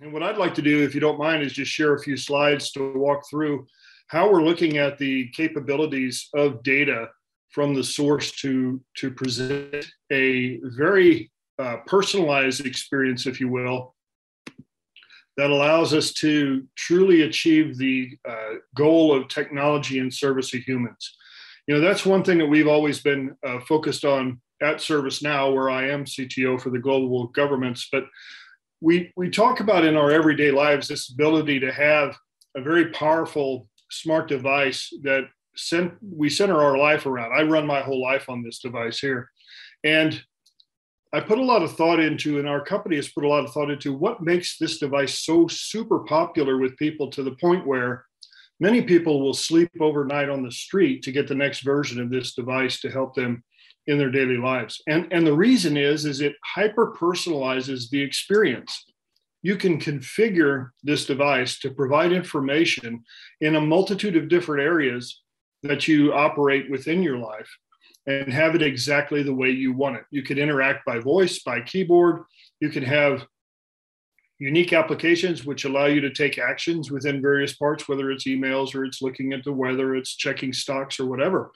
And what I'd like to do, if you don't mind, is just share a few slides to walk through how we're looking at the capabilities of data from the source to, to present a very uh, personalized experience, if you will, that allows us to truly achieve the uh, goal of technology in service of humans. You know, that's one thing that we've always been uh, focused on at ServiceNow, where I am CTO for the global governments. But we we talk about in our everyday lives this ability to have a very powerful smart device that we center our life around. I run my whole life on this device here, and I put a lot of thought into, and our company has put a lot of thought into what makes this device so super popular with people to the point where many people will sleep overnight on the street to get the next version of this device to help them in their daily lives. And, and the reason is, is it hyper personalizes the experience. You can configure this device to provide information in a multitude of different areas that you operate within your life and have it exactly the way you want it. You can interact by voice, by keyboard. You can have unique applications which allow you to take actions within various parts, whether it's emails or it's looking at the weather, it's checking stocks or whatever.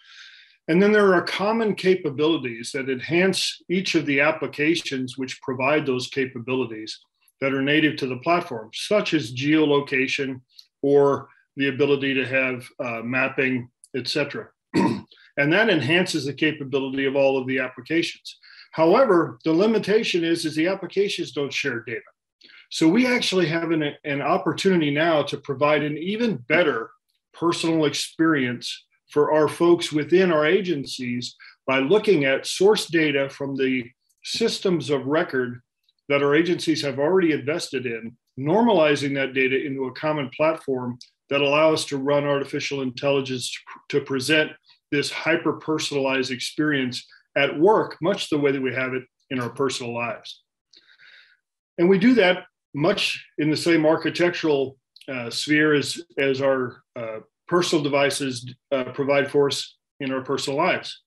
And then there are common capabilities that enhance each of the applications which provide those capabilities that are native to the platform, such as geolocation or the ability to have uh, mapping, etc. and that enhances the capability of all of the applications. However, the limitation is, is the applications don't share data. So we actually have an, an opportunity now to provide an even better personal experience for our folks within our agencies by looking at source data from the systems of record that our agencies have already invested in, normalizing that data into a common platform that allow us to run artificial intelligence to, present this hyper personalized experience at work, much the way that we have it in our personal lives. And we do that much in the same architectural uh, sphere as, as our uh, personal devices uh, provide for us in our personal lives.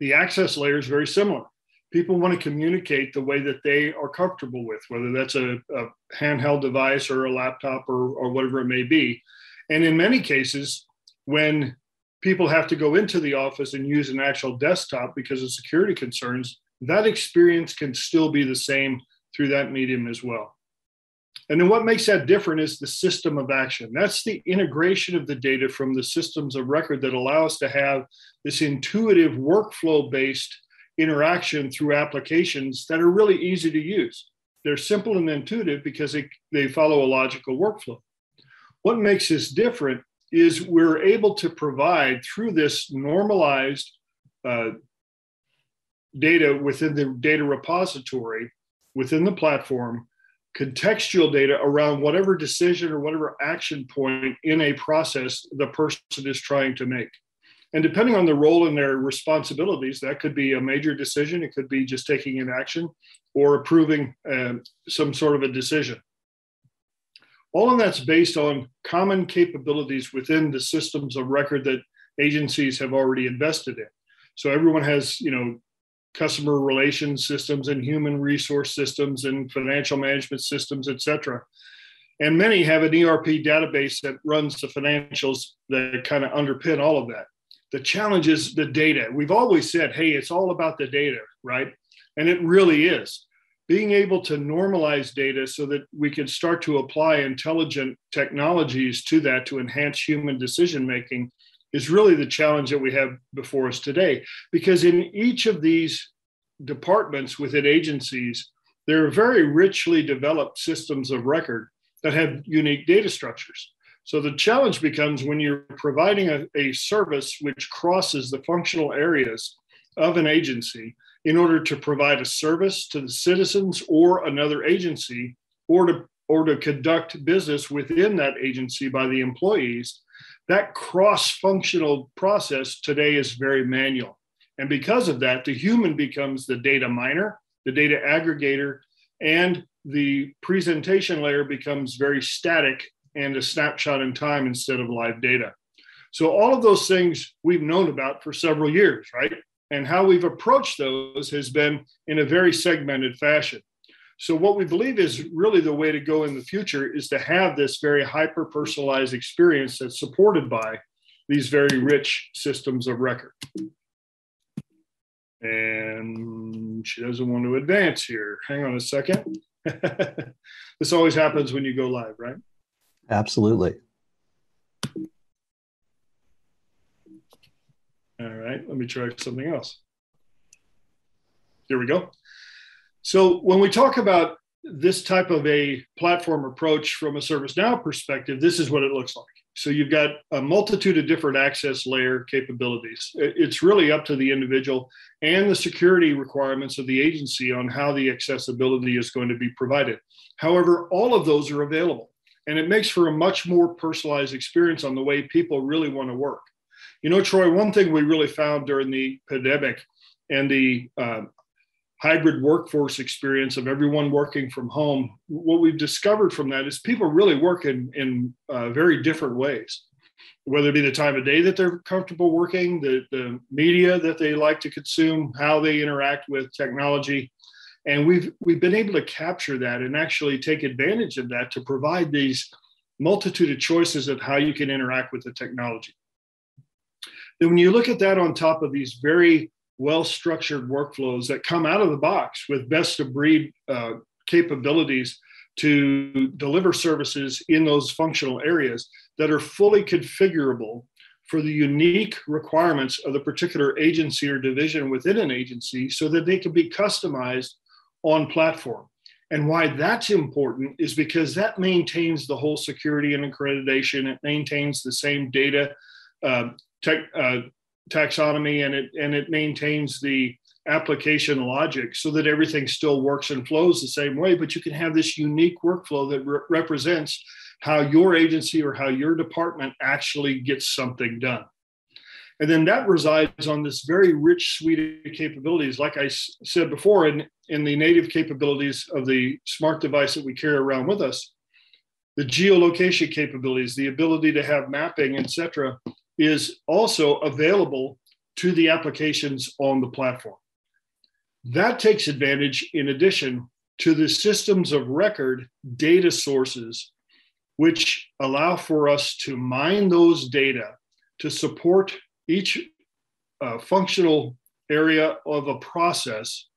The access layer is very similar. People want to communicate the way that they are comfortable with, whether that's a, a handheld device or a laptop or, or whatever it may be. And in many cases, when people have to go into the office and use an actual desktop because of security concerns, that experience can still be the same through that medium as well. And then what makes that different is the system of action. That's the integration of the data from the systems of record that allow us to have this intuitive workflow based interaction through applications that are really easy to use. They're simple and intuitive because they, they follow a logical workflow. What makes this different is we're able to provide through this normalized uh, data within the data repository within the platform contextual data around whatever decision or whatever action point in a process the person is trying to make. And depending on the role and their responsibilities, that could be a major decision, it could be just taking an action or approving uh, some sort of a decision. All of that's based on common capabilities within the systems of record that agencies have already invested in. So everyone has, you know, customer relations systems and human resource systems and financial management systems, et cetera. And many have an ERP database that runs the financials that kind of underpin all of that. The challenge is the data. We've always said, hey, it's all about the data, right? And it really is. Being able to normalize data so that we can start to apply intelligent technologies to that to enhance human decision making is really the challenge that we have before us today. Because in each of these departments within agencies, there are very richly developed systems of record that have unique data structures. So the challenge becomes when you're providing a, a service which crosses the functional areas of an agency in order to provide a service to the citizens or another agency or to or to conduct business within that agency by the employees that cross functional process today is very manual. And because of that, the human becomes the data miner, the data aggregator, and the presentation layer becomes very static and a snapshot in time instead of live data. So, all of those things we've known about for several years, right? And how we've approached those has been in a very segmented fashion. So, what we believe is really the way to go in the future is to have this very hyper personalized experience that's supported by these very rich systems of record. And she doesn't want to advance here. Hang on a second. this always happens when you go live, right? Absolutely. All right, let me try something else. Here we go. So when we talk about this type of a platform approach from a ServiceNow perspective, this is what it looks like. So you've got a multitude of different access layer capabilities. It's really up to the individual and the security requirements of the agency on how the accessibility is going to be provided. However, all of those are available and it makes for a much more personalized experience on the way people really want to work. You know, Troy, one thing we really found during the pandemic and the uh, hybrid workforce experience of everyone working from home, what we've discovered from that is people really work in, in uh, very different ways, whether it be the time of day that they're comfortable working, the, the media that they like to consume, how they interact with technology. And we've, we've been able to capture that and actually take advantage of that to provide these multitude of choices of how you can interact with the technology. Then when you look at that on top of these very well structured workflows that come out of the box with best of breed uh, capabilities to deliver services in those functional areas that are fully configurable for the unique requirements of the particular agency or division within an agency so that they can be customized on platform. And why that's important is because that maintains the whole security and accreditation. It maintains the same data uh, tech, uh, taxonomy and it and it maintains the application logic so that everything still works and flows the same way but you can have this unique workflow that re- represents how your agency or how your department actually gets something done. And then that resides on this very rich suite of capabilities like I s- said before in, in the native capabilities of the smart device that we carry around with us the geolocation capabilities the ability to have mapping etc is also available to the applications on the platform. That takes advantage, in addition, to the systems of record data sources, which allow for us to mine those data to support each uh, functional area of a process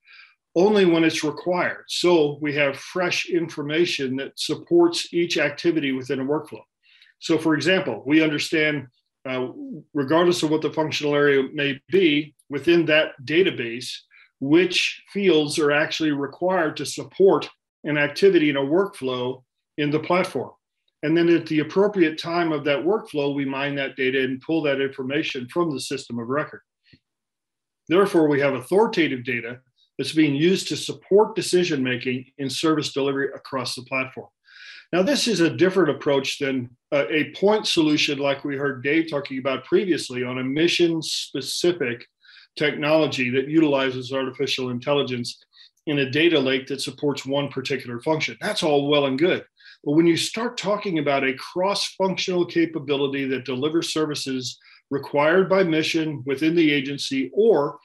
only when it's required. So we have fresh information that supports each activity within a workflow. So, for example, we understand uh, regardless of what the functional area may be within that database, which fields are actually required to support an activity in a workflow in the platform. And then at the appropriate time of that workflow, we mine that data and pull that information from the system of record. Therefore, we have authoritative data that's being used to support decision making in service delivery across the platform. Now, this is a different approach than uh, a point solution like we heard Dave talking about previously on a mission specific technology that utilizes artificial intelligence in a data lake that supports one particular function. That's all well and good. But when you start talking about a cross functional capability that delivers services required by mission within the agency or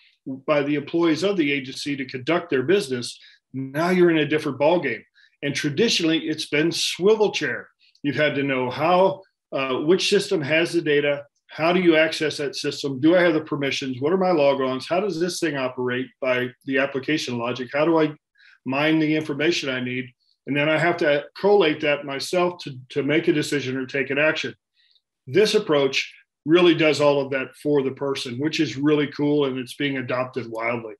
by the employees of the agency to conduct their business, now you're in a different ballgame. And traditionally, it's been swivel chair. You've had to know how, uh, which system has the data, how do you access that system? Do I have the permissions? What are my logons? How does this thing operate by the application logic? How do I mine the information I need? And then I have to collate that myself to, to make a decision or take an action. This approach really does all of that for the person, which is really cool and it's being adopted wildly.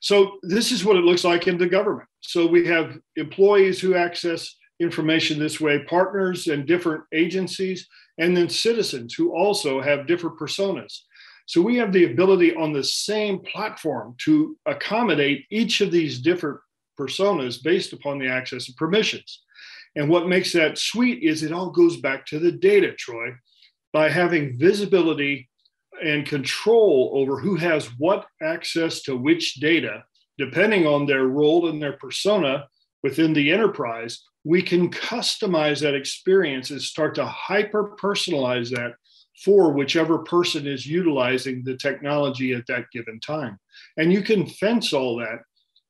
So this is what it looks like in the government. So we have employees who access information this way, partners and different agencies, and then citizens who also have different personas. So we have the ability on the same platform to accommodate each of these different personas based upon the access and permissions. And what makes that sweet is it all goes back to the data, Troy. By having visibility and control over who has what access to which data, depending on their role and their persona within the enterprise, we can customize that experience and start to hyper personalize that for whichever person is utilizing the technology at that given time. And you can fence all that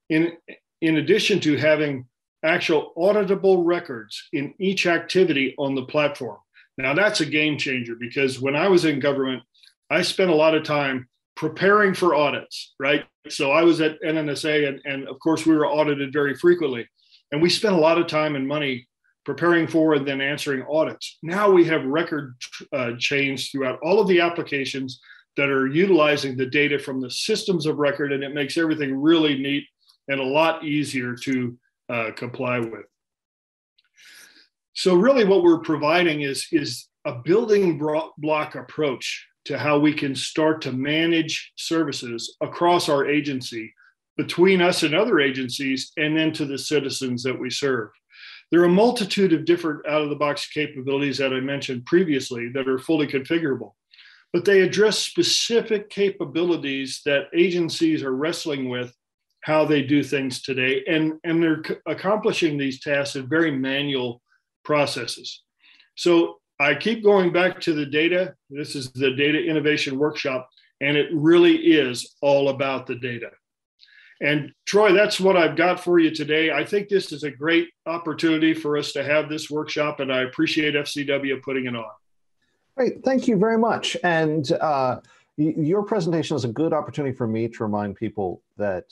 in in addition to having actual auditable records in each activity on the platform. Now, that's a game changer because when I was in government, I spent a lot of time preparing for audits, right? So I was at NNSA, and, and of course, we were audited very frequently. And we spent a lot of time and money preparing for and then answering audits. Now we have record uh, chains throughout all of the applications that are utilizing the data from the systems of record, and it makes everything really neat and a lot easier to uh, comply with. So, really, what we're providing is, is a building block approach to how we can start to manage services across our agency between us and other agencies, and then to the citizens that we serve. There are a multitude of different out of the box capabilities that I mentioned previously that are fully configurable, but they address specific capabilities that agencies are wrestling with how they do things today. And, and they're accomplishing these tasks in very manual processes. So I keep going back to the data. This is the Data Innovation Workshop, and it really is all about the data. And Troy, that's what I've got for you today. I think this is a great opportunity for us to have this workshop, and I appreciate FCW putting it on. Great, thank you very much. And uh, your presentation is a good opportunity for me to remind people that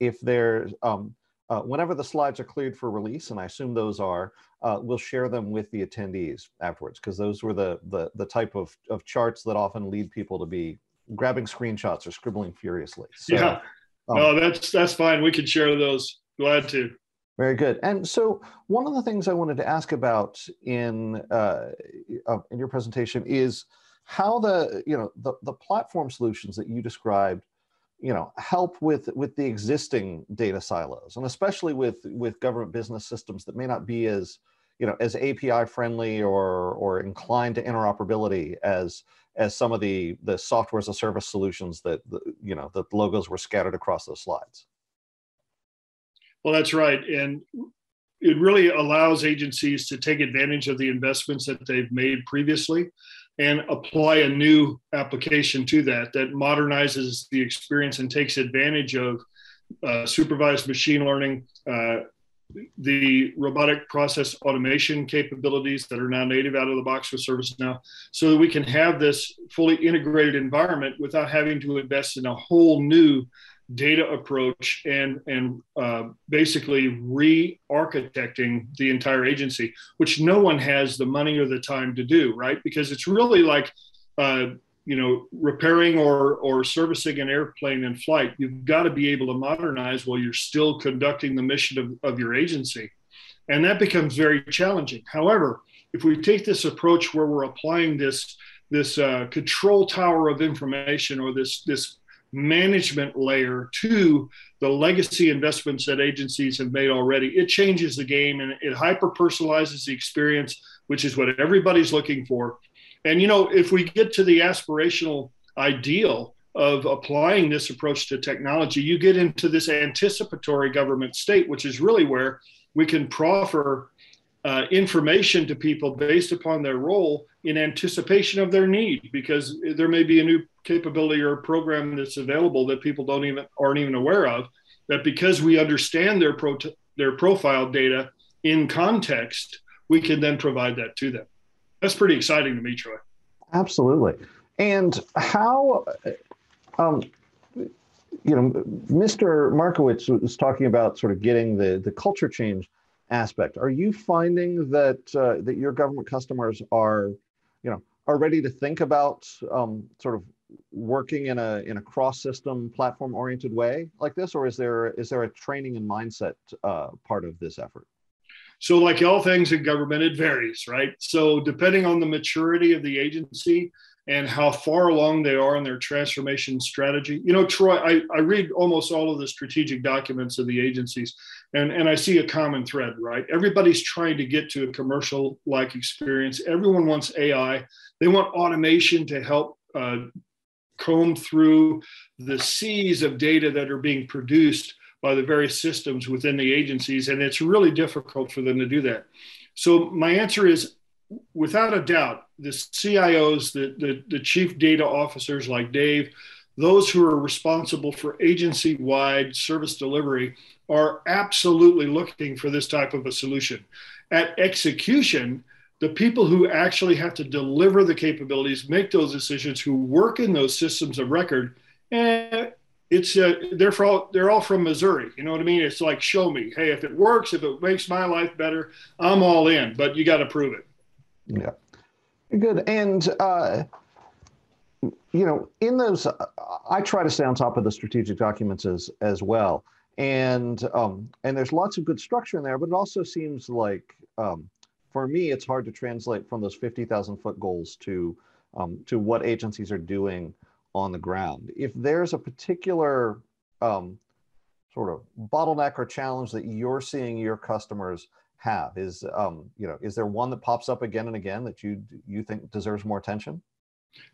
if there's, um, uh, whenever the slides are cleared for release, and I assume those are, uh, we'll share them with the attendees afterwards, because those were the, the, the type of, of charts that often lead people to be grabbing screenshots or scribbling furiously. So, yeah, um, no, that's, that's fine. We can share those. Glad to. Very good. And so one of the things I wanted to ask about in, uh in your presentation is how the, you know, the, the platform solutions that you described you know help with with the existing data silos and especially with with government business systems that may not be as you know as api friendly or or inclined to interoperability as as some of the the software as a service solutions that the, you know the logos were scattered across those slides. Well that's right. And it really allows agencies to take advantage of the investments that they've made previously and apply a new application to that that modernizes the experience and takes advantage of uh, supervised machine learning, uh, the robotic process automation capabilities that are now native out of the box with ServiceNow, so that we can have this fully integrated environment without having to invest in a whole new data approach and and uh, basically re-architecting the entire agency, which no one has the money or the time to do, right? Because it's really like uh, you know repairing or or servicing an airplane in flight. You've got to be able to modernize while you're still conducting the mission of, of your agency, and that becomes very challenging. However, if we take this approach where we're applying this this uh, control tower of information or this this management layer to the legacy investments that agencies have made already, it changes the game and it hyper personalizes the experience, which is what everybody's looking for. And, you know, if we get to the aspirational ideal of applying this approach to technology, you get into this anticipatory government state, which is really where we can proffer uh, information to people based upon their role in anticipation of their need because there may be a new capability or program that's available that people don't even aren't even aware of that because we understand their pro their profile data in context we can then provide that to them that's pretty exciting to me troy. Absolutely. And how um, you know mr markowitz was talking about sort of getting the the culture change aspect. Are you finding that uh, that your government customers are you know are ready to think about um, sort of working in a in a cross system platform oriented way like this? Or is there is there a training and mindset uh, part of this effort so like all things in government it varies right? So depending on the maturity of the agency and how far along they are in their transformation strategy you know troy i, I read almost all of the strategic documents of the agencies and, and i see a common thread right? Everybody's trying to get to a commercial like experience. Everyone wants ai they want automation to help uh, comb through the seas of data that are being produced by the various systems within the agencies. And it's really difficult for them to do that. So, my answer is without a doubt, the CIOs, the, the, the chief data officers like Dave, those who are responsible for agency wide service delivery are absolutely looking for this type of a solution. At execution, the people who actually have to deliver the capabilities, make those decisions, who work in those systems of record, eh, it's uh, they're all they're all from Missouri. You know what I mean? It's like show me. Hey, if it works, if it makes my life better, I'm all in. But you got to prove it. Yeah, good. And uh, you know, in those, I try to stay on top of the strategic documents as as well. And um, and there's lots of good structure in there, but it also seems like um, for me, it's hard to translate from those fifty thousand foot goals to um, to what agencies are doing on the ground. If there's a particular um, sort of bottleneck or challenge that you're seeing your customers have, is um, you know, is there one that pops up again and again that you you think deserves more attention?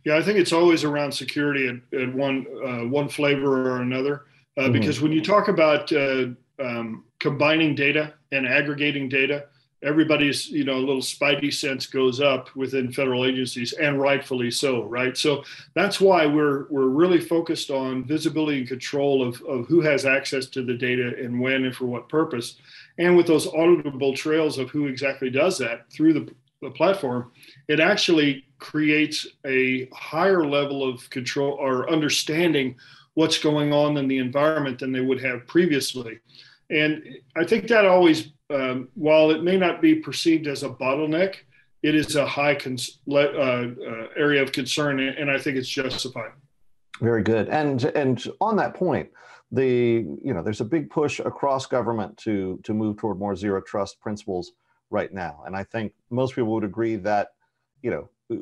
Yeah, I think it's always around security at, at one uh, one flavor or another. Uh, mm-hmm. Because when you talk about uh, um, combining data and aggregating data, everybody's you know little spidey sense goes up within federal agencies, and rightfully so, right? So that's why we're we're really focused on visibility and control of of who has access to the data and when and for what purpose, and with those auditable trails of who exactly does that through the the platform, it actually creates a higher level of control or understanding what's going on in the environment than they would have previously. And I think that always, um, while it may not be perceived as a bottleneck, it is a high cons- uh, uh, area of concern, and I think it's justified. Very good. And and on that point, the you know there's a big push across government to to move toward more zero trust principles right now. And I think most people would agree that, you know,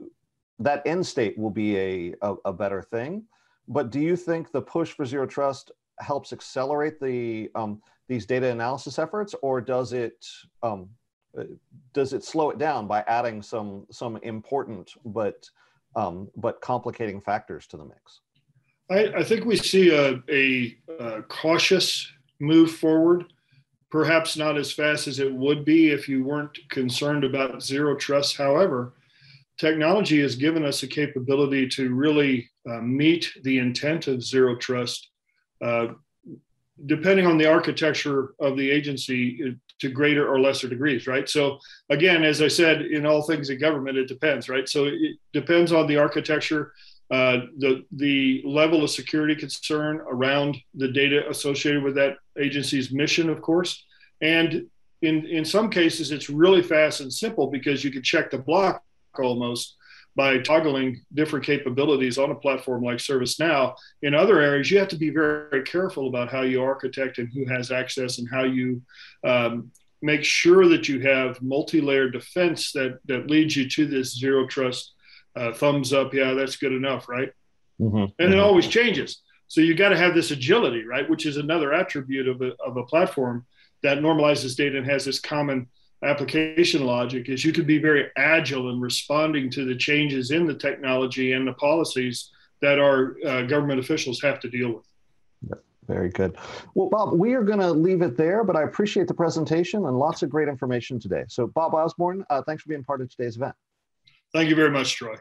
that end state will be a, a, a better thing. But do you think the push for zero trust helps accelerate the um, these data analysis efforts, or does it um, uh, does it slow it down by adding some some important but um, but complicating factors to the mix? I, I think we see a, a, a cautious move forward perhaps not as fast as it would be if you weren't concerned about zero trust. However, technology has given us a capability to really uh, meet the intent of zero trust, uh, depending on the architecture of the agency to greater or lesser degrees, right? So, again, as I said, in all things in government, it depends, right? So, it depends on the architecture. Uh, the the level of security concern around the data associated with that agency's mission, of course, and in in some cases it's really fast and simple because you can check the block almost by toggling different capabilities on a platform like ServiceNow. In other areas, you have to be very, very careful about how you architect and who has access and how you um, make sure that you have multi-layered defense that that leads you to this zero trust uh, thumbs up, yeah, that's good enough, right? Mm-hmm. And it mm-hmm. always changes. So you got to have this agility, right? Which is another attribute of a, of a platform that normalizes data and has this common application logic is you can be very agile in responding to the changes in the technology and the policies that our uh, government officials have to deal with. Very good. Well, Bob, we are going to leave it there, but I appreciate the presentation and lots of great information today. So, Bob Osborne, uh, thanks for being part of today's event. Thank you very much, Troy.